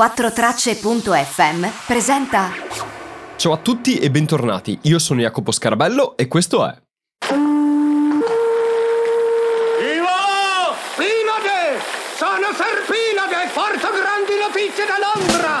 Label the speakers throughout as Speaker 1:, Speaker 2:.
Speaker 1: 4tracce.fm presenta
Speaker 2: Ciao a tutti e bentornati, io sono Jacopo Scarabello e questo è
Speaker 3: Ivo! Pinade! Sono Serpinade! Porto grandi notizie da Londra!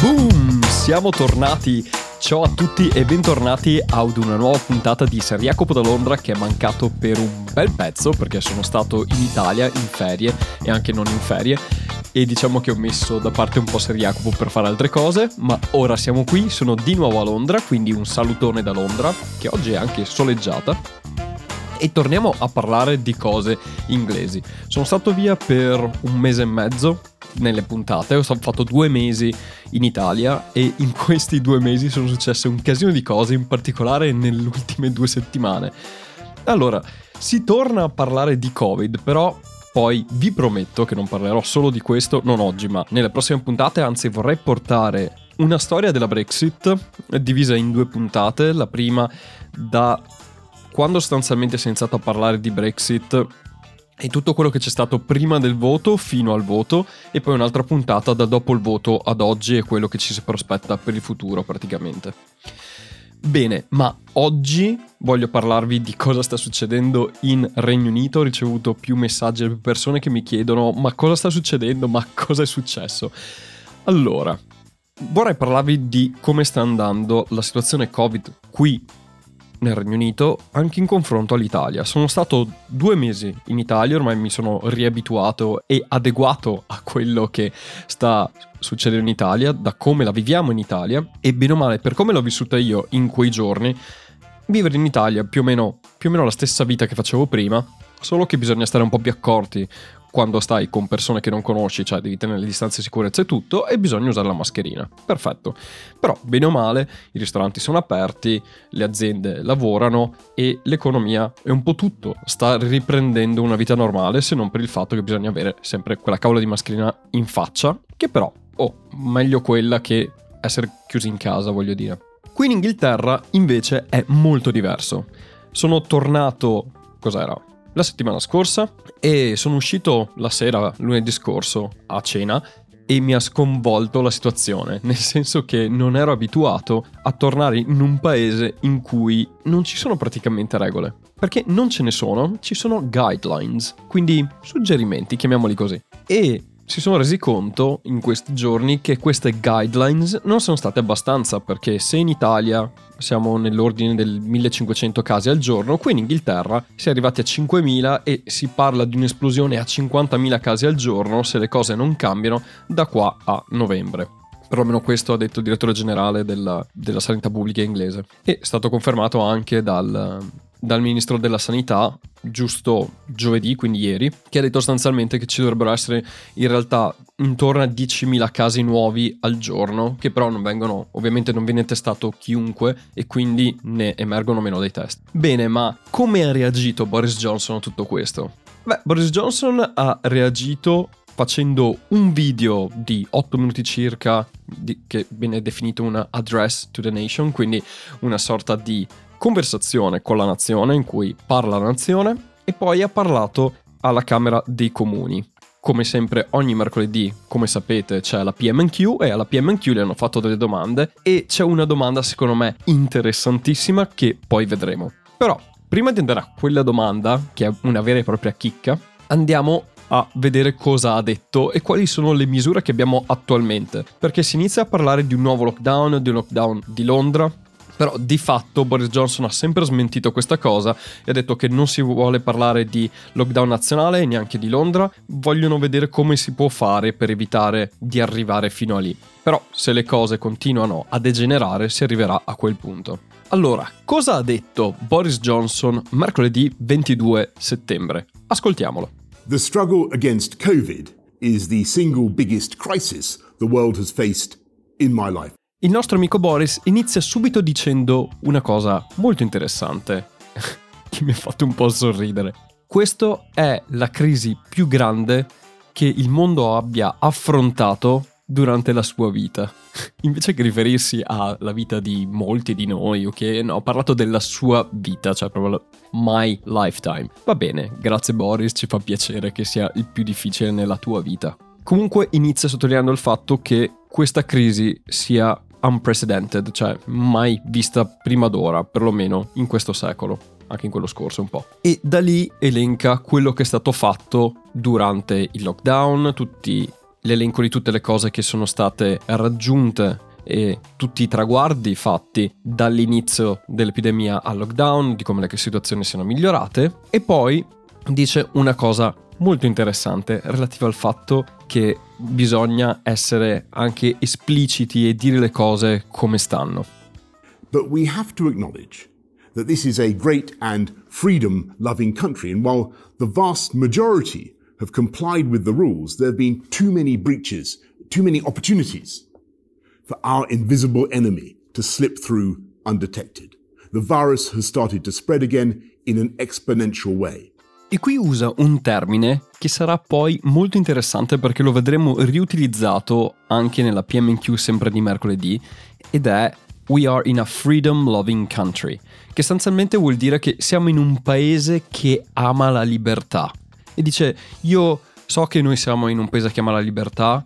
Speaker 2: Boom! Siamo tornati! Ciao a tutti e bentornati ad una nuova puntata di Ser Jacopo da Londra che è mancato per un bel pezzo perché sono stato in Italia in ferie e anche non in ferie e diciamo che ho messo da parte un po' Ser Jacopo per fare altre cose, ma ora siamo qui, sono di nuovo a Londra, quindi un salutone da Londra che oggi è anche soleggiata e torniamo a parlare di cose inglesi. Sono stato via per un mese e mezzo nelle puntate, ho fatto due mesi in Italia e in questi due mesi sono successe un casino di cose, in particolare nelle ultime due settimane. Allora, si torna a parlare di Covid, però poi vi prometto che non parlerò solo di questo, non oggi, ma nelle prossime puntate, anzi vorrei portare una storia della Brexit divisa in due puntate, la prima da quando sostanzialmente si è iniziato a parlare di Brexit e tutto quello che c'è stato prima del voto fino al voto e poi un'altra puntata da dopo il voto ad oggi e quello che ci si prospetta per il futuro praticamente. Bene, ma oggi voglio parlarvi di cosa sta succedendo in Regno Unito. Ho ricevuto più messaggi da più persone che mi chiedono ma cosa sta succedendo, ma cosa è successo. Allora, vorrei parlarvi di come sta andando la situazione Covid qui nel Regno Unito anche in confronto all'Italia. Sono stato due mesi in Italia, ormai mi sono riabituato e adeguato a quello che sta succedendo in Italia, da come la viviamo in Italia e bene o male per come l'ho vissuta io in quei giorni, vivere in Italia più o meno, più o meno la stessa vita che facevo prima, solo che bisogna stare un po' più accorti quando stai con persone che non conosci, cioè devi tenere le distanze di sicurezza e tutto, e bisogna usare la mascherina. Perfetto. Però, bene o male, i ristoranti sono aperti, le aziende lavorano e l'economia è un po' tutto. Sta riprendendo una vita normale, se non per il fatto che bisogna avere sempre quella cavola di mascherina in faccia, che però, oh, meglio quella che essere chiusi in casa, voglio dire. Qui in Inghilterra, invece, è molto diverso. Sono tornato... cos'era? La settimana scorsa e sono uscito la sera, lunedì scorso, a cena e mi ha sconvolto la situazione, nel senso che non ero abituato a tornare in un paese in cui non ci sono praticamente regole. Perché non ce ne sono, ci sono guidelines, quindi suggerimenti, chiamiamoli così. E si sono resi conto in questi giorni che queste guidelines non sono state abbastanza perché se in Italia siamo nell'ordine del 1500 casi al giorno, qui in Inghilterra si è arrivati a 5000 e si parla di un'esplosione a 50.000 casi al giorno se le cose non cambiano da qua a novembre. Perlomeno questo ha detto il direttore generale della, della sanità pubblica inglese. E è stato confermato anche dal, dal ministro della sanità giusto giovedì, quindi ieri, che ha detto sostanzialmente che ci dovrebbero essere in realtà intorno a 10.000 casi nuovi al giorno, che però non vengono, ovviamente non viene testato chiunque e quindi ne emergono meno dei test. Bene, ma come ha reagito Boris Johnson a tutto questo? Beh, Boris Johnson ha reagito facendo un video di 8 minuti circa di, che viene definito un address to the nation, quindi una sorta di conversazione con la nazione in cui parla la nazione e poi ha parlato alla Camera dei Comuni. Come sempre ogni mercoledì, come sapete, c'è la PMQ e alla PMQ le hanno fatto delle domande e c'è una domanda secondo me interessantissima che poi vedremo. Però, prima di andare a quella domanda, che è una vera e propria chicca, andiamo a vedere cosa ha detto e quali sono le misure che abbiamo attualmente. Perché si inizia a parlare di un nuovo lockdown, di un lockdown di Londra, però di fatto Boris Johnson ha sempre smentito questa cosa e ha detto che non si vuole parlare di lockdown nazionale e neanche di Londra, vogliono vedere come si può fare per evitare di arrivare fino a lì. Però se le cose continuano a degenerare si arriverà a quel punto. Allora, cosa ha detto Boris Johnson mercoledì 22 settembre? Ascoltiamolo.
Speaker 4: The struggle against COVID is the single biggest crisis the world has faced in my life.
Speaker 2: Il nostro amico Boris inizia subito dicendo una cosa molto interessante, che mi ha fatto un po' sorridere. Questa è la crisi più grande che il mondo abbia affrontato durante la sua vita. Invece che riferirsi alla vita di molti di noi, ok? No, ha parlato della sua vita, cioè proprio my lifetime. Va bene, grazie Boris, ci fa piacere che sia il più difficile nella tua vita. Comunque inizia sottolineando il fatto che questa crisi sia unprecedented, cioè mai vista prima d'ora, perlomeno in questo secolo, anche in quello scorso un po'. E da lì elenca quello che è stato fatto durante il lockdown, tutti, l'elenco di tutte le cose che sono state raggiunte e tutti i traguardi fatti dall'inizio dell'epidemia al lockdown, di come le situazioni siano migliorate e poi dice una cosa molto interessante relativa al fatto che bisogna essere anche espliciti e dire le cose come stanno.
Speaker 4: But we have to acknowledge that this is a great and freedom loving country, and while the vast majority have complied with the rules, there have been too many breaches, too many opportunities for our invisible enemy to slip through undetected. The virus has started to spread again in an exponential way.
Speaker 2: E qui usa un termine che sarà poi molto interessante perché lo vedremo riutilizzato anche nella PMQ sempre di mercoledì ed è We are in a freedom loving country, che sostanzialmente vuol dire che siamo in un paese che ama la libertà. E dice, io so che noi siamo in un paese che ama la libertà,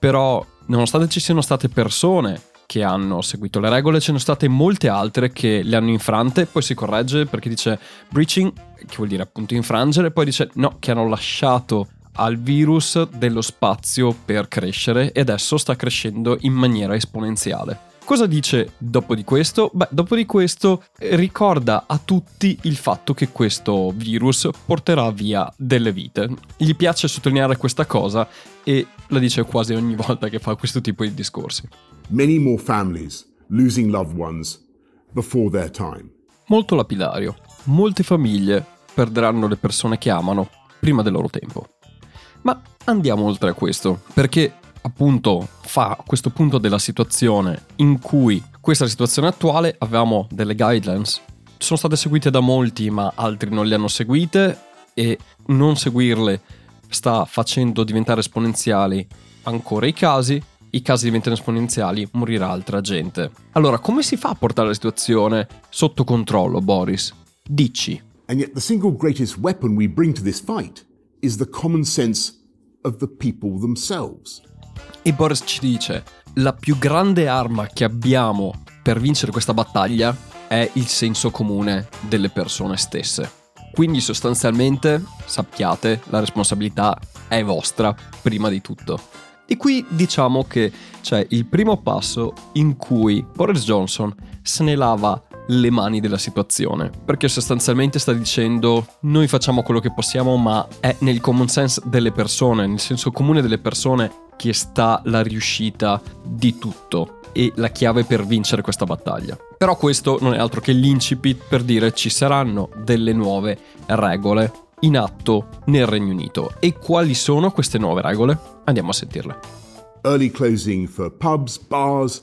Speaker 2: però nonostante ci siano state persone che hanno seguito le regole, ce ne sono state molte altre che le hanno infrante, poi si corregge perché dice breaching, che vuol dire appunto infrangere, poi dice no, che hanno lasciato al virus dello spazio per crescere e adesso sta crescendo in maniera esponenziale. Cosa dice dopo di questo? Beh, dopo di questo ricorda a tutti il fatto che questo virus porterà via delle vite. Gli piace sottolineare questa cosa e la dice quasi ogni volta che fa questo tipo di discorsi.
Speaker 4: Many more families losing loved ones before their time.
Speaker 2: Molto lapidario. Molte famiglie perderanno le persone che amano prima del loro tempo. Ma andiamo oltre a questo, perché appunto fa questo punto della situazione in cui questa situazione attuale avevamo delle guidelines sono state seguite da molti ma altri non le hanno seguite e non seguirle sta facendo diventare esponenziali ancora i casi i casi diventano esponenziali, morirà altra gente. Allora, come si fa a portare la situazione sotto controllo, Boris? Dici.
Speaker 4: And yet the single greatest weapon we bring to this fight is the common sense of the people themselves.
Speaker 2: E Boris ci dice, la più grande arma che abbiamo per vincere questa battaglia è il senso comune delle persone stesse. Quindi sostanzialmente, sappiate, la responsabilità è vostra prima di tutto. E qui diciamo che c'è il primo passo in cui Boris Johnson se ne lava le mani della situazione, perché sostanzialmente sta dicendo noi facciamo quello che possiamo, ma è nel common sense delle persone, nel senso comune delle persone che sta la riuscita di tutto e la chiave per vincere questa battaglia. Però questo non è altro che l'incipit per dire ci saranno delle nuove regole in atto nel Regno Unito. E quali sono queste nuove regole? Andiamo a sentirle.
Speaker 4: Early closing for pubs, bars,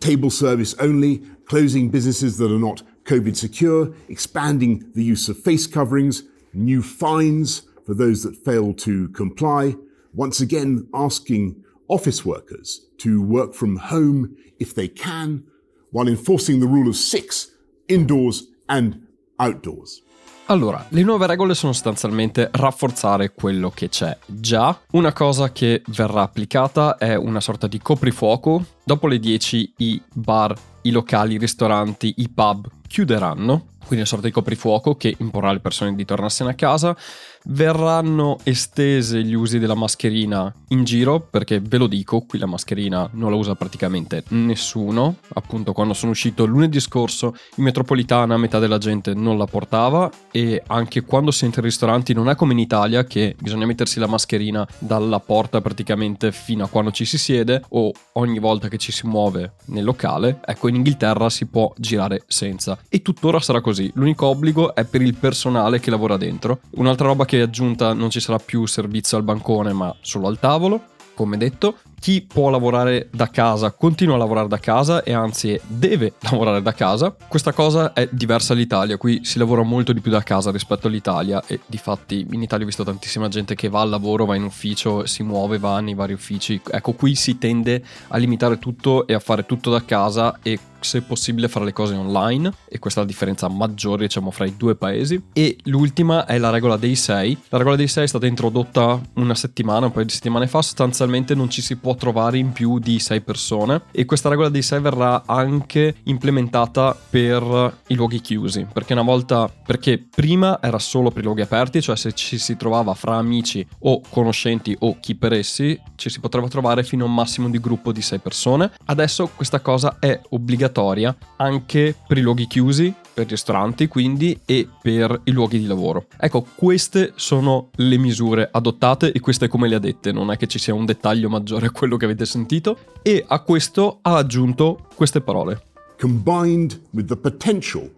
Speaker 4: table service only, closing businesses that are not COVID secure, expanding the use of face coverings, new fines for those that fail to comply, once again asking office workers to work from home if they can, while enforcing the rule of six indoors and outdoors.
Speaker 2: Allora, le nuove regole sono sostanzialmente rafforzare quello che c'è già. Una cosa che verrà applicata è una sorta di coprifuoco. Dopo le 10 i bar, i locali, i ristoranti, i pub chiuderanno, quindi una sorta di coprifuoco che imporrà alle persone di tornarsene a casa verranno estese gli usi della mascherina in giro, perché ve lo dico, qui la mascherina non la usa praticamente nessuno. Appunto, quando sono uscito lunedì scorso in metropolitana, metà della gente non la portava e anche quando si entra in ristoranti non è come in Italia che bisogna mettersi la mascherina dalla porta praticamente fino a quando ci si siede o ogni volta che ci si muove nel locale. Ecco, in Inghilterra si può girare senza e tuttora sarà così. L'unico obbligo è per il personale che lavora dentro. Un'altra roba che è aggiunta non ci sarà più servizio al bancone ma solo al tavolo, come detto, chi può lavorare da casa continua a lavorare da casa e anzi deve lavorare da casa. Questa cosa è diversa all'Italia, qui si lavora molto di più da casa rispetto all'Italia e di fatti in Italia ho visto tantissima gente che va al lavoro, va in ufficio, si muove, va nei vari uffici. Ecco, qui si tende a limitare tutto e a fare tutto da casa e se possibile fare le cose online e questa è la differenza maggiore diciamo fra i due paesi. E l'ultima è la regola dei 6 la regola dei 6 è stata introdotta una settimana un paio di settimane fa. Sostanzialmente non ci si può trovare in più di 6 persone e questa regola dei 6 verrà anche implementata per i luoghi chiusi. Perché una volta perché prima era solo per i luoghi aperti cioè se ci si trovava fra amici o conoscenti o chi per essi ci si poteva trovare fino a un massimo di gruppo di 6 persone. Adesso questa cosa è obbligatoria obbligatoria anche per i luoghi chiusi, per i ristoranti quindi e per i luoghi di lavoro. Ecco, queste sono le misure adottate e queste come le ha dette, non è che ci sia un dettaglio maggiore a quello che avete sentito e a questo ha aggiunto queste parole.
Speaker 4: Combined with the potential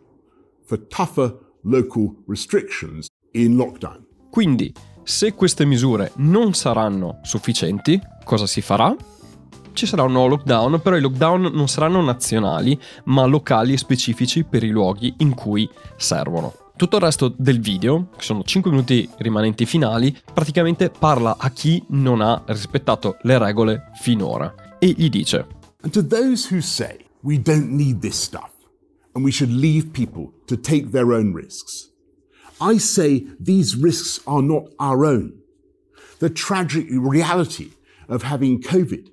Speaker 4: for tougher local restrictions in lockdown.
Speaker 2: Quindi, se queste misure non saranno sufficienti, cosa si farà? Ci sarà un nuovo lockdown, però i lockdown non saranno nazionali, ma locali e specifici per i luoghi in cui servono. Tutto il resto del video, che sono 5 minuti rimanenti finali, praticamente parla a chi non ha rispettato le regole finora e gli dice:
Speaker 4: And to those who say we don't need this stuff and we should leave people to take their own risks, I say these risks are not our own. The tragic reality of having COVID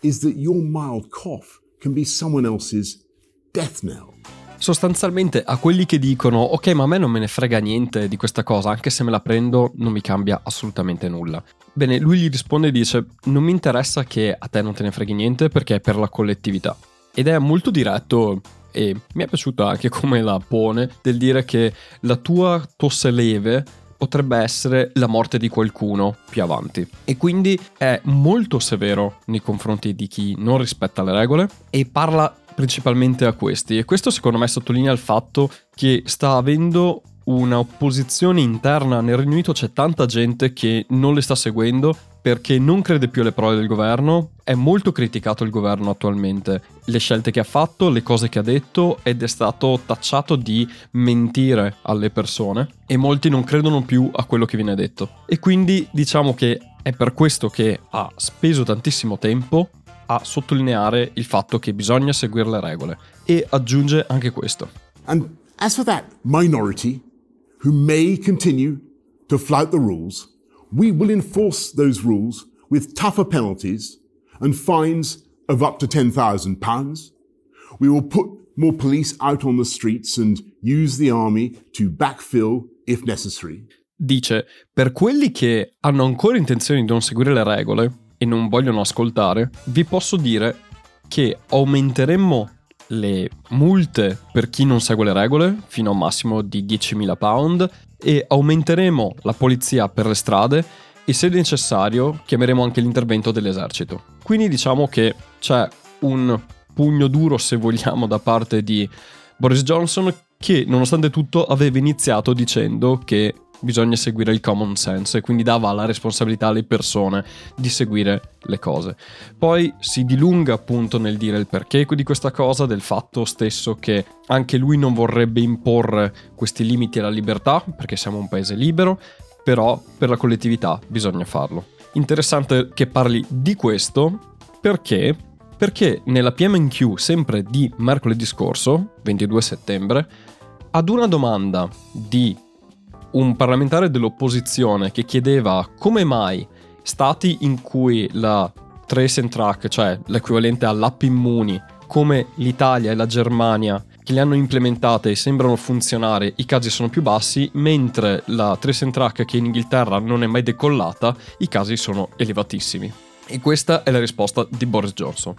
Speaker 4: is that your mild cough can be someone else's death knell.
Speaker 2: Sostanzialmente a quelli che dicono ok ma a me non me ne frega niente di questa cosa, anche se me la prendo non mi cambia assolutamente nulla. Bene, lui gli risponde e dice non mi interessa che a te non te ne freghi niente perché è per la collettività. Ed è molto diretto e mi è piaciuto anche come la pone del dire che la tua tosse leve potrebbe essere la morte di qualcuno più avanti. E quindi è molto severo nei confronti di chi non rispetta le regole e parla principalmente a questi. E questo secondo me sottolinea il fatto che sta avendo un'opposizione interna nel Regno Unito, c'è tanta gente che non le sta seguendo perché non crede più alle parole del governo, è molto criticato il governo attualmente, le scelte che ha fatto, le cose che ha detto ed è stato tacciato di mentire alle persone e molti non credono più a quello che viene detto. E quindi diciamo che è per questo che ha speso tantissimo tempo a sottolineare il fatto che bisogna seguire le regole e aggiunge anche questo.
Speaker 4: And as for that minority who may continue to flout the rules, we will enforce those rules with tougher penalties and fines of up to £10,000. We will put more police out on the streets and use the army to backfill if necessary.
Speaker 2: Dice, per quelli che hanno ancora intenzione di non seguire le regole e non vogliono ascoltare, vi posso dire che aumenteremmo le multe per chi non segue le regole fino a un massimo di 10.000 pound e aumenteremo la polizia per le strade e se necessario chiameremo anche l'intervento dell'esercito. Quindi diciamo che c'è un pugno duro se vogliamo da parte di Boris Johnson che nonostante tutto aveva iniziato dicendo che bisogna seguire il common sense e quindi dava la responsabilità alle persone di seguire le cose. Poi si dilunga appunto nel dire il perché di questa cosa, del fatto stesso che anche lui non vorrebbe imporre questi limiti alla libertà, perché siamo un paese libero, però per la collettività bisogna farlo. Interessante che parli di questo perché perché nella PMQ sempre di mercoledì scorso, 22 settembre, ad una domanda di un parlamentare dell'opposizione che chiedeva come mai stati in cui la trace and track, cioè l'equivalente all'app immuni, come l'Italia e la Germania, che le hanno implementate e sembrano funzionare, i casi sono più bassi, mentre la trace and track che in Inghilterra non è mai decollata, i casi sono elevatissimi. E questa è la risposta di Boris Johnson.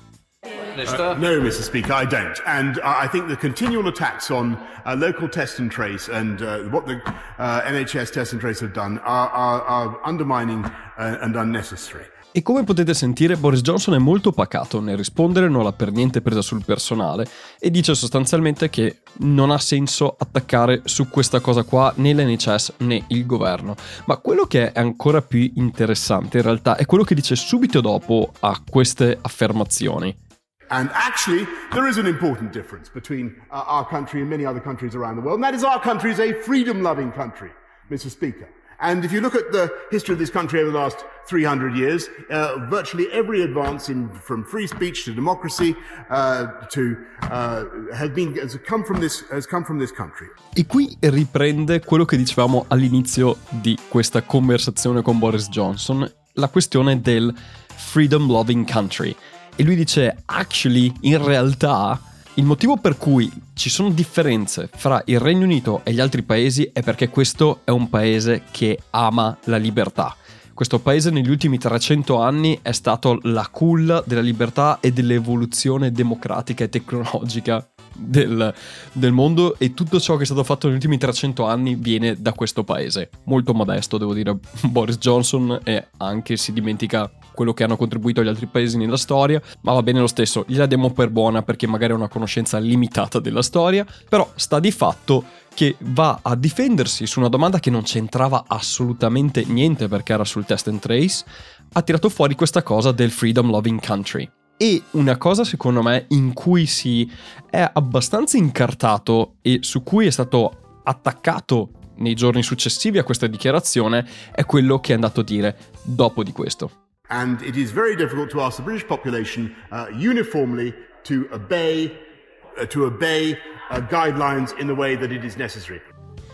Speaker 5: Minister?
Speaker 4: Uh, no, Mr. Speaker, I don't. And uh, I think the continual attacks on uh, local test and trace and uh, what the uh, NHS test and trace have done are, are, are undermining uh, and unnecessary.
Speaker 2: E come potete sentire, Boris Johnson è molto pacato nel rispondere, non l'ha per niente presa sul personale e dice sostanzialmente che non ha senso attaccare su questa cosa qua né l'NHS né il governo. Ma quello che è ancora più interessante in realtà è quello che dice subito dopo a queste affermazioni.
Speaker 4: And actually, there is an important difference between uh, our country and many other countries around the world, and that is our country is a freedom loving country, Mr. Speaker. And if you look at the history of this country over the last 300 years, uh, virtually every advance in, from free speech to democracy uh, to, uh, has, been, has, come from this, has come from this country.
Speaker 2: E qui riprende quello che dicevamo all'inizio di questa conversazione con Boris Johnson, la questione del freedom loving country. E lui dice, actually, in realtà, il motivo per cui ci sono differenze fra il Regno Unito e gli altri paesi è perché questo è un paese che ama la libertà. Questo paese negli ultimi 300 anni è stato la culla della libertà e dell'evoluzione democratica e tecnologica del, del, mondo e tutto ciò che è stato fatto negli ultimi 300 anni viene da questo paese. Molto modesto, devo dire, Boris Johnson e anche si dimentica quello che hanno contribuito gli altri paesi nella storia, ma va bene lo stesso, gliela diamo per buona perché magari ha una conoscenza limitata della storia, però sta di fatto che va a difendersi su una domanda che non c'entrava assolutamente niente perché era sul test and trace, ha tirato fuori questa cosa del freedom loving country. E una cosa secondo me in cui si è abbastanza incartato e su cui è stato attaccato nei giorni successivi a questa dichiarazione è quello che è andato a dire dopo di questo.
Speaker 4: And it is very difficult to ask the British population uh, uniformly to obey, uh, to obey uh, guidelines in the way that it is necessary.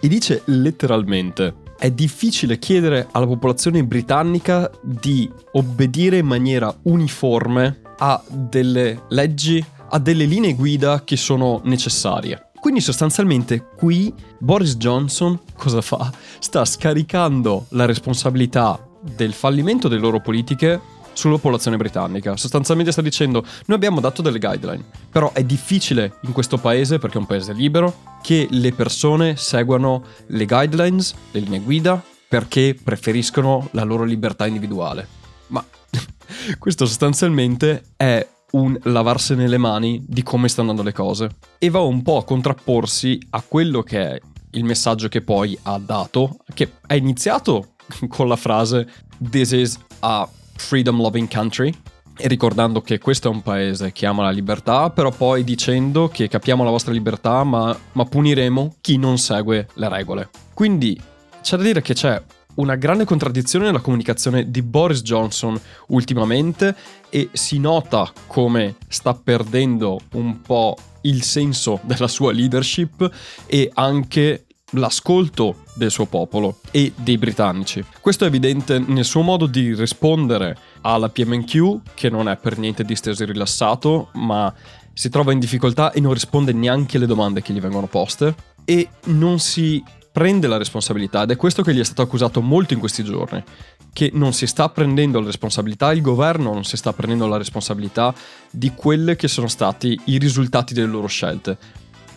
Speaker 2: E dice letteralmente, è difficile chiedere alla popolazione britannica di obbedire in maniera uniforme a delle leggi, a delle linee guida che sono necessarie. Quindi sostanzialmente qui Boris Johnson cosa fa? Sta scaricando la responsabilità del fallimento delle loro politiche sulla popolazione britannica. Sostanzialmente sta dicendo, noi abbiamo dato delle guideline, però è difficile in questo paese, perché è un paese libero, che le persone seguano le guidelines, le linee guida, perché preferiscono la loro libertà individuale. Ma questo sostanzialmente è un lavarsene le mani di come stanno andando le cose e va un po' a contrapporsi a quello che è il messaggio che poi ha dato, che è iniziato con la frase This is a freedom loving country. E ricordando che questo è un paese che ama la libertà, però poi dicendo che capiamo la vostra libertà, ma, ma puniremo chi non segue le regole. Quindi c'è da dire che c'è una grande contraddizione nella comunicazione di Boris Johnson ultimamente e si nota come sta perdendo un po' il senso della sua leadership e anche l'ascolto del suo popolo e dei britannici. Questo è evidente nel suo modo di rispondere alla PMQ, che non è per niente disteso e rilassato, ma si trova in difficoltà e non risponde neanche alle domande che gli vengono poste e non si prende la responsabilità ed è questo che gli è stato accusato molto in questi giorni, che non si sta prendendo la responsabilità, il governo non si sta prendendo la responsabilità di quelli che sono stati i risultati delle loro scelte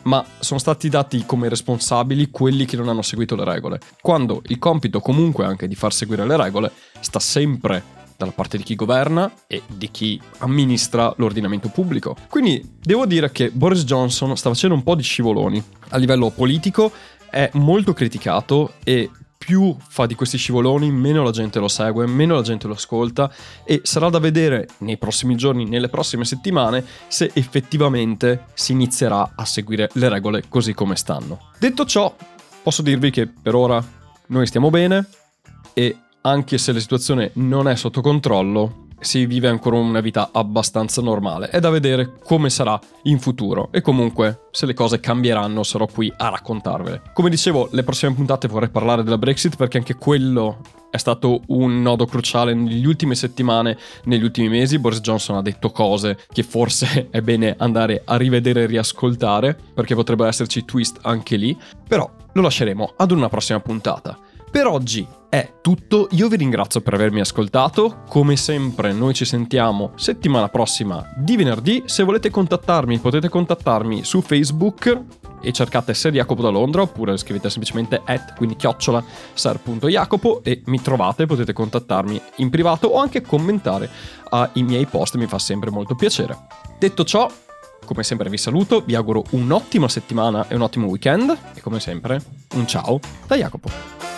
Speaker 2: ma sono stati dati come responsabili quelli che non hanno seguito le regole. Quando il compito comunque anche di far seguire le regole sta sempre dalla parte di chi governa e di chi amministra l'ordinamento pubblico. Quindi devo dire che Boris Johnson sta facendo un po' di scivoloni. A livello politico è molto criticato e più fa di questi scivoloni, meno la gente lo segue, meno la gente lo ascolta e sarà da vedere nei prossimi giorni, nelle prossime settimane, se effettivamente si inizierà a seguire le regole così come stanno. Detto ciò, posso dirvi che per ora noi stiamo bene e anche se la situazione non è sotto controllo, si vive ancora una vita abbastanza normale. È da vedere come sarà in futuro e comunque se le cose cambieranno sarò qui a raccontarvele. Come dicevo, le prossime puntate vorrei parlare della Brexit perché anche quello è stato un nodo cruciale negli ultime settimane, negli ultimi mesi. Boris Johnson ha detto cose che forse è bene andare a rivedere e riascoltare perché potrebbero esserci twist anche lì, però lo lasceremo ad una prossima puntata. Per oggi è tutto, io vi ringrazio per avermi ascoltato, come sempre noi ci sentiamo settimana prossima di venerdì, se volete contattarmi potete contattarmi su Facebook e cercate Ser Jacopo da Londra oppure scrivete semplicemente at, quindi chiocciola ser.jacopo e mi trovate, potete contattarmi in privato o anche commentare ai miei post, mi fa sempre molto piacere. Detto ciò, come sempre vi saluto, vi auguro un'ottima settimana e un ottimo weekend e come sempre un ciao da Jacopo.